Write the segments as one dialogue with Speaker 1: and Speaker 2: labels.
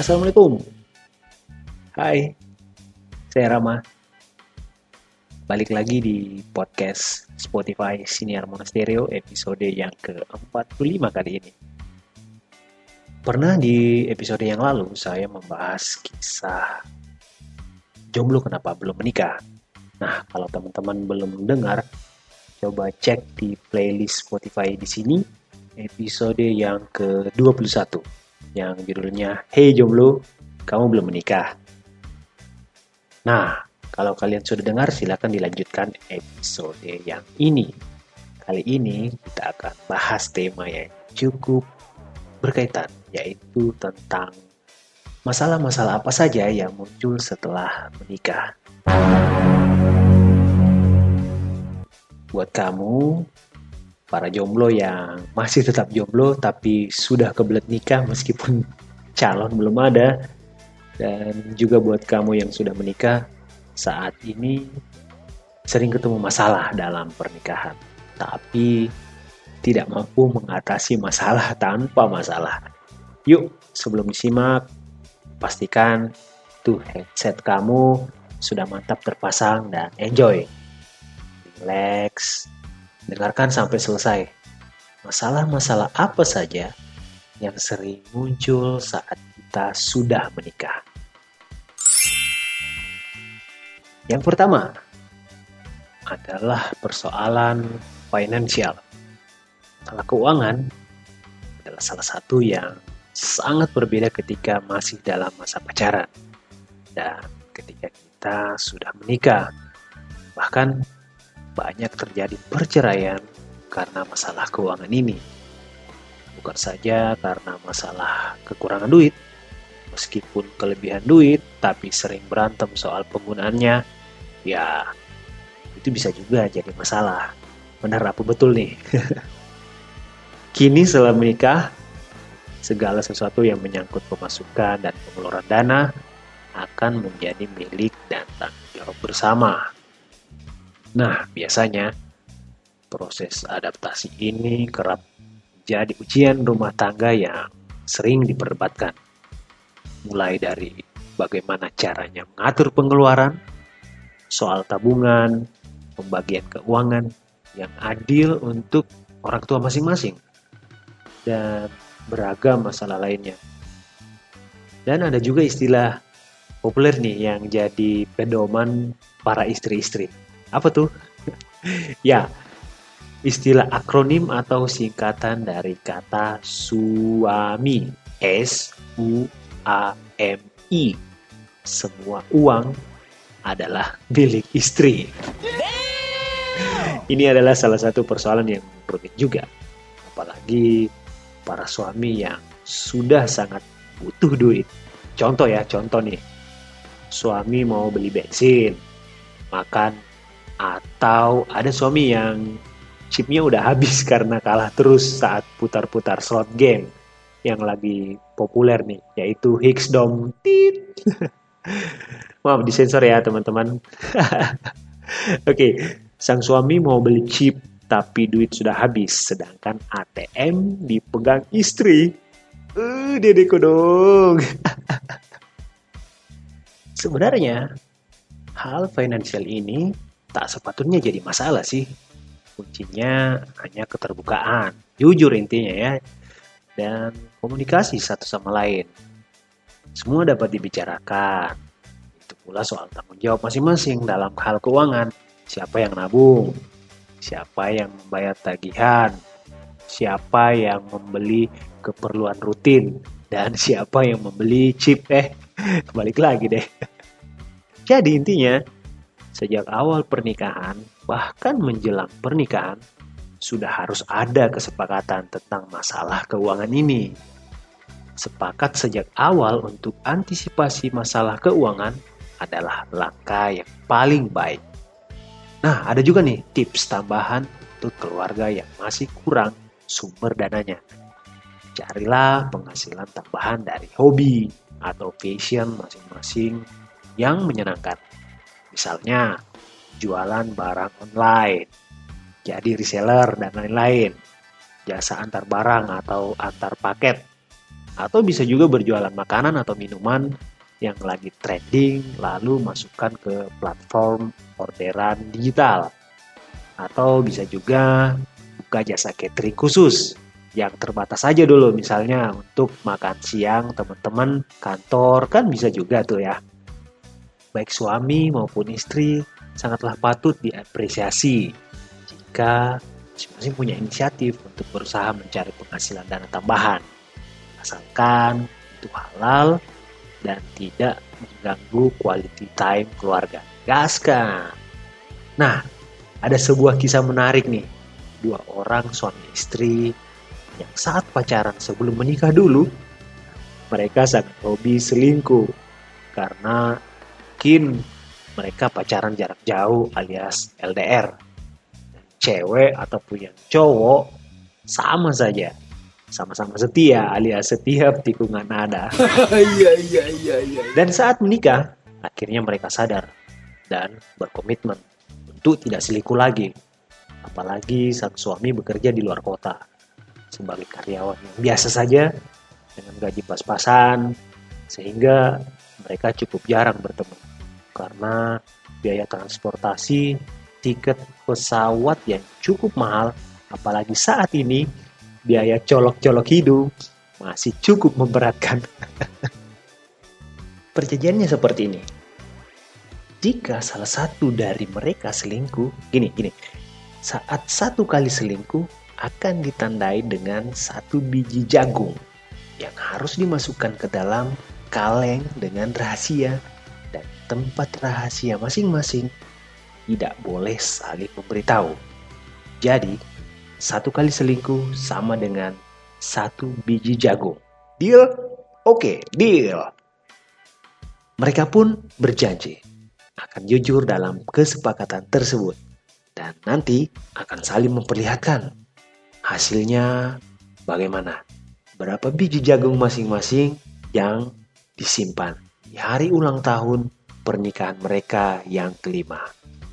Speaker 1: Assalamualaikum. Hai, saya Rama. Balik lagi di podcast Spotify Siniar Monasterio episode yang ke-45 kali ini. Pernah di episode yang lalu saya membahas kisah jomblo kenapa belum menikah. Nah, kalau teman-teman belum dengar, coba cek di playlist Spotify di sini episode yang ke-21 yang judulnya Hey Jomblo, kamu belum menikah. Nah, kalau kalian sudah dengar silahkan dilanjutkan episode yang ini. Kali ini kita akan bahas tema yang cukup berkaitan yaitu tentang masalah-masalah apa saja yang muncul setelah menikah. Buat kamu para jomblo yang masih tetap jomblo tapi sudah kebelet nikah meskipun calon belum ada. Dan juga buat kamu yang sudah menikah saat ini sering ketemu masalah dalam pernikahan tapi tidak mampu mengatasi masalah tanpa masalah. Yuk sebelum disimak pastikan tuh headset kamu sudah mantap terpasang dan enjoy. Relax Dengarkan sampai selesai. Masalah-masalah apa saja yang sering muncul saat kita sudah menikah? Yang pertama adalah persoalan finansial. Masalah keuangan adalah salah satu yang sangat berbeda ketika masih dalam masa pacaran dan ketika kita sudah menikah. Bahkan banyak terjadi perceraian karena masalah keuangan ini. Bukan saja karena masalah kekurangan duit, meskipun kelebihan duit, tapi sering berantem soal penggunaannya, ya itu bisa juga jadi masalah. Benar apa betul nih? Kini setelah menikah, segala sesuatu yang menyangkut pemasukan dan pengeluaran dana akan menjadi milik dan tanggung jawab bersama. Nah, biasanya proses adaptasi ini kerap jadi ujian rumah tangga yang sering diperdebatkan. Mulai dari bagaimana caranya mengatur pengeluaran, soal tabungan, pembagian keuangan yang adil untuk orang tua masing-masing, dan beragam masalah lainnya. Dan ada juga istilah populer nih yang jadi pedoman para istri-istri apa tuh? ya, istilah akronim atau singkatan dari kata suami. S U A M I. Semua uang adalah milik istri. Ini adalah salah satu persoalan yang rumit juga. Apalagi para suami yang sudah sangat butuh duit. Contoh ya, contoh nih. Suami mau beli bensin, makan atau ada suami yang chipnya udah habis karena kalah terus saat putar-putar slot game yang lagi populer nih, yaitu Higgs Dom. Maaf disensor ya teman-teman. Oke, okay. sang suami mau beli chip tapi duit sudah habis, sedangkan ATM dipegang istri. Uh, dedeko dong. Sebenarnya, hal finansial ini tak sepatutnya jadi masalah sih. Kuncinya hanya keterbukaan, jujur intinya ya, dan komunikasi satu sama lain. Semua dapat dibicarakan. Itu pula soal tanggung jawab masing-masing dalam hal keuangan. Siapa yang nabung, siapa yang membayar tagihan, siapa yang membeli keperluan rutin, dan siapa yang membeli chip. Eh, kembali lagi deh. Jadi intinya, sejak awal pernikahan, bahkan menjelang pernikahan, sudah harus ada kesepakatan tentang masalah keuangan ini. Sepakat sejak awal untuk antisipasi masalah keuangan adalah langkah yang paling baik. Nah, ada juga nih tips tambahan untuk keluarga yang masih kurang sumber dananya. Carilah penghasilan tambahan dari hobi atau passion masing-masing yang menyenangkan. Misalnya, jualan barang online, jadi reseller dan lain-lain, jasa antar barang atau antar paket, Atau bisa juga berjualan makanan atau minuman yang lagi trending lalu masukkan ke platform orderan digital. Atau bisa juga buka jasa catering khusus yang terbatas saja dulu misalnya untuk makan siang teman-teman kantor kan bisa juga tuh ya. Baik suami maupun istri sangatlah patut diapresiasi jika masing-masing punya inisiatif untuk berusaha mencari penghasilan dana tambahan. Asalkan itu halal dan tidak mengganggu quality time keluarga. Gaskan! Nah, ada sebuah kisah menarik nih. Dua orang suami istri yang saat pacaran sebelum menikah dulu, mereka sangat hobi selingkuh. Karena mungkin mereka pacaran jarak jauh alias LDR cewek ataupun yang cowok sama saja sama-sama setia alias setiap tikungan ada. Iya iya iya iya. Dan saat menikah, akhirnya mereka sadar dan berkomitmen untuk tidak selingkuh lagi. Apalagi sang suami bekerja di luar kota sebagai karyawan yang biasa saja dengan gaji pas-pasan sehingga mereka cukup jarang bertemu karena biaya transportasi tiket pesawat yang cukup mahal, apalagi saat ini biaya colok-colok hidung masih cukup memberatkan. Perjanjiannya seperti ini. Jika salah satu dari mereka selingkuh, gini, gini. Saat satu kali selingkuh akan ditandai dengan satu biji jagung yang harus dimasukkan ke dalam kaleng dengan rahasia tempat rahasia masing-masing tidak boleh saling memberitahu. Jadi, satu kali selingkuh sama dengan satu biji jagung. Deal? Oke, okay, deal. Mereka pun berjanji akan jujur dalam kesepakatan tersebut dan nanti akan saling memperlihatkan hasilnya bagaimana. Berapa biji jagung masing-masing yang disimpan di hari ulang tahun pernikahan mereka yang kelima.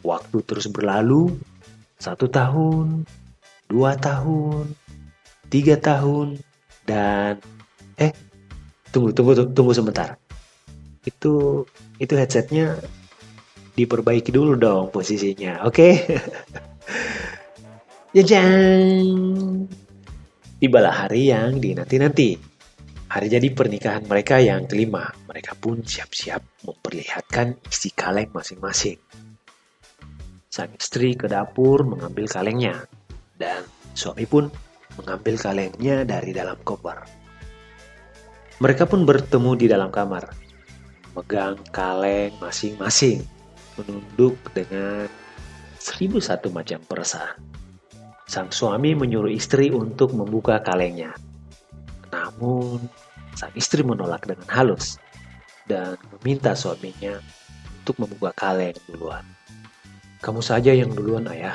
Speaker 1: Waktu terus berlalu, satu tahun, dua tahun, tiga tahun, dan eh tunggu tunggu tunggu sebentar. Itu itu headsetnya diperbaiki dulu dong posisinya, oke? Okay? Jajang! Tibalah hari yang dinanti-nanti. Hari jadi pernikahan mereka yang kelima. Mereka pun siap-siap memperlihatkan isi kaleng masing-masing. Sang istri ke dapur mengambil kalengnya, dan suami pun mengambil kalengnya dari dalam koper. Mereka pun bertemu di dalam kamar, megang kaleng masing-masing, menunduk dengan seribu satu macam perasaan. Sang suami menyuruh istri untuk membuka kalengnya. Namun, sang istri menolak dengan halus dan meminta suaminya untuk membuka kaleng duluan. Kamu saja yang duluan ayah,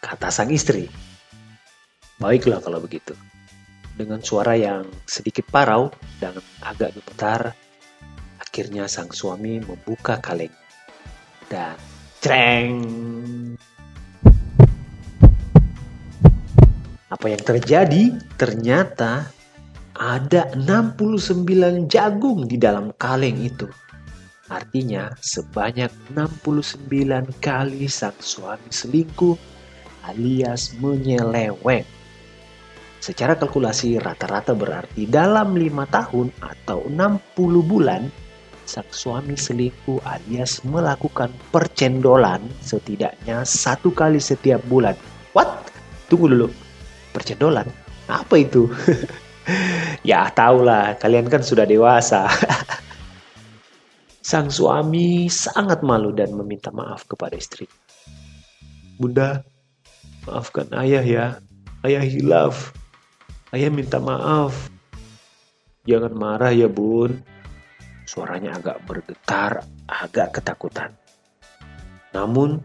Speaker 1: kata sang istri. Baiklah kalau begitu. Dengan suara yang sedikit parau dan agak gemetar, akhirnya sang suami membuka kaleng. Dan cereng. Apa yang terjadi? Ternyata ada 69 jagung di dalam kaleng itu. Artinya sebanyak 69 kali sang suami selingkuh alias menyeleweng. Secara kalkulasi rata-rata berarti dalam lima tahun atau 60 bulan sang suami selingkuh alias melakukan percendolan setidaknya satu kali setiap bulan. What? Tunggu dulu. Percendolan? Apa itu? ya tahulah, kalian kan sudah dewasa. Sang suami sangat malu dan meminta maaf kepada istri. Bunda, maafkan ayah ya. Ayah hilaf. Ayah minta maaf. Jangan marah ya bun. Suaranya agak bergetar, agak ketakutan. Namun,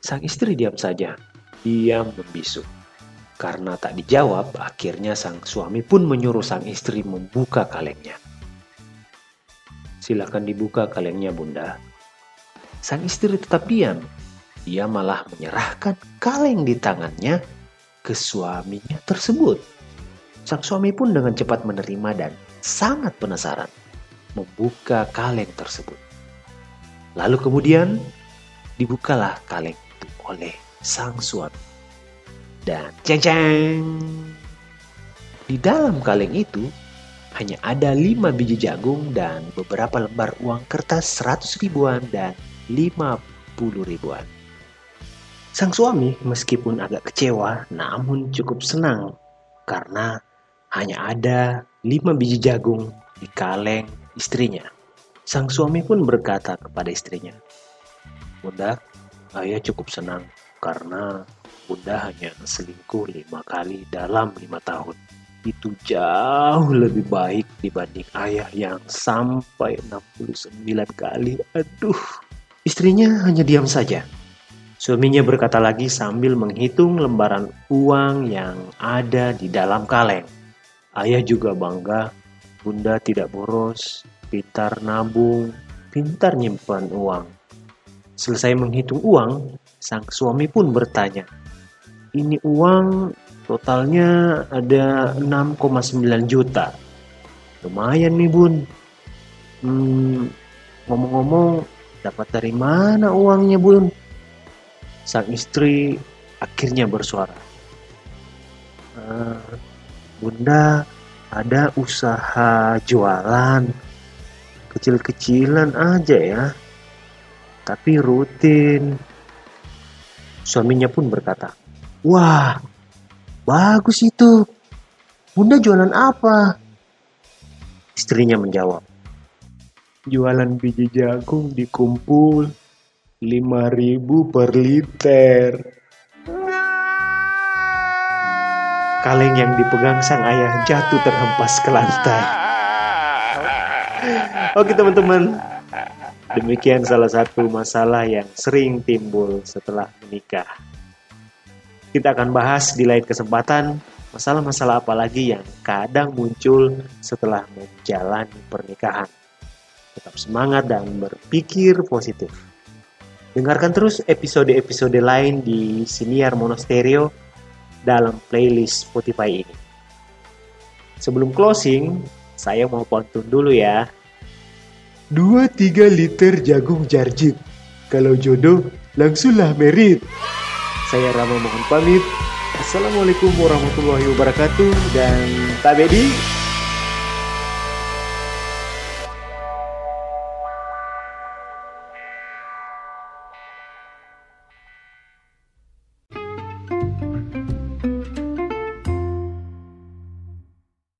Speaker 1: sang istri diam saja. Diam membisu. Karena tak dijawab, akhirnya sang suami pun menyuruh sang istri membuka kalengnya. Silakan dibuka kalengnya bunda. Sang istri tetap diam. Dia malah menyerahkan kaleng di tangannya ke suaminya tersebut. Sang suami pun dengan cepat menerima dan sangat penasaran membuka kaleng tersebut. Lalu kemudian dibukalah kaleng itu oleh sang suami. Dan ceng ceng di dalam kaleng itu hanya ada 5 biji jagung dan beberapa lembar uang kertas 100 ribuan dan 50 ribuan. Sang suami meskipun agak kecewa namun cukup senang karena hanya ada 5 biji jagung di kaleng istrinya. Sang suami pun berkata kepada istrinya, Bunda, ayah cukup senang karena Bunda hanya selingkuh lima kali dalam lima tahun itu jauh lebih baik dibanding ayah yang sampai 69 kali. Aduh, istrinya hanya diam saja. Suaminya berkata lagi sambil menghitung lembaran uang yang ada di dalam kaleng. Ayah juga bangga, bunda tidak boros, pintar nabung, pintar nyimpan uang. Selesai menghitung uang, sang suami pun bertanya, ini uang Totalnya ada 6,9 juta. Lumayan nih bun. Hmm, ngomong-ngomong, dapat dari mana uangnya bun? Sang istri akhirnya bersuara. Uh, bunda ada usaha jualan kecil-kecilan aja ya. Tapi rutin. Suaminya pun berkata, Wah, Bagus itu. Bunda jualan apa? Istrinya menjawab. Jualan biji jagung dikumpul 5000 per liter. Kaleng yang dipegang sang ayah jatuh terhempas ke lantai. Oke teman-teman, demikian salah satu masalah yang sering timbul setelah menikah. Kita akan bahas di lain kesempatan masalah-masalah apa lagi yang kadang muncul setelah menjalani pernikahan. Tetap semangat dan berpikir positif. Dengarkan terus episode-episode lain di Siniar Monasterio dalam playlist Spotify ini. Sebelum closing, saya mau pantun dulu ya. 2-3 liter jagung jarjit. Kalau jodoh, langsunglah merit. Saya Rama mohon pamit. Assalamualaikum warahmatullahi wabarakatuh dan tak bedi